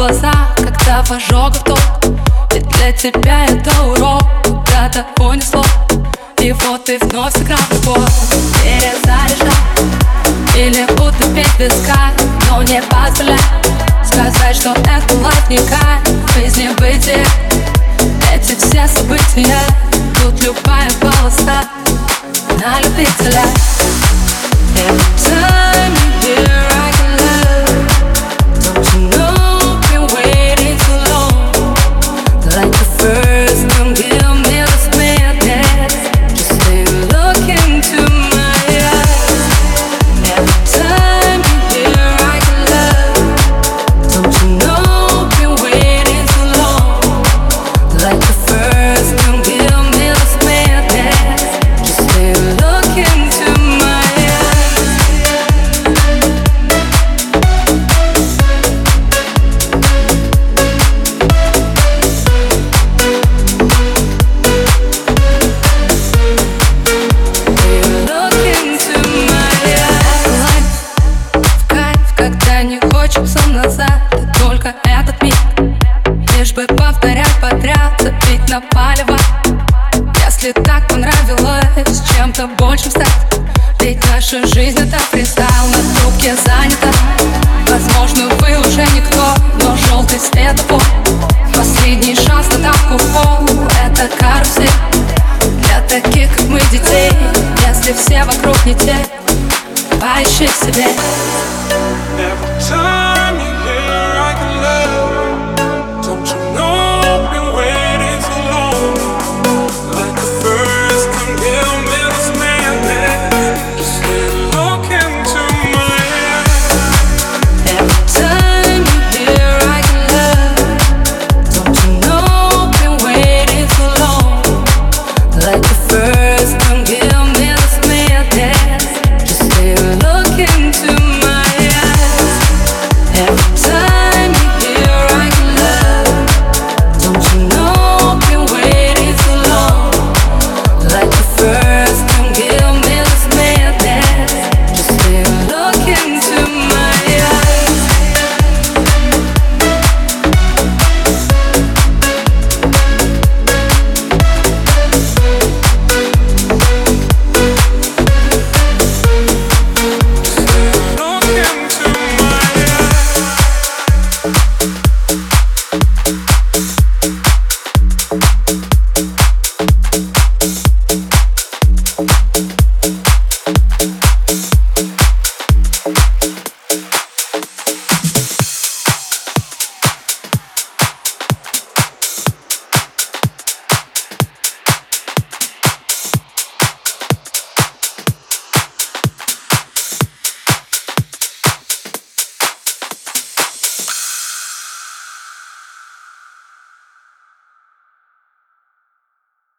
в ожогах ток Ведь для тебя это урок Куда-то понесло. И вот ты вновь сыграл любовь. Перезаряжай Или утопить песка Но не позволяй. Сказать, что это лайф не кайф Жизнь не бытие Эти все события Тут любая полоса На любителя хочется назад И только этот миг. Лишь бы повторять подряд Забить на палево. Если так понравилось Чем-то большим стать. Ведь наша жизнь это фристайл На трубке занята. Возможно, вы уже никто Но желтый светофор Последний шанс на давку в пол Это карусель. Для таких, как мы, детей Если все вокруг не те Поищи в себе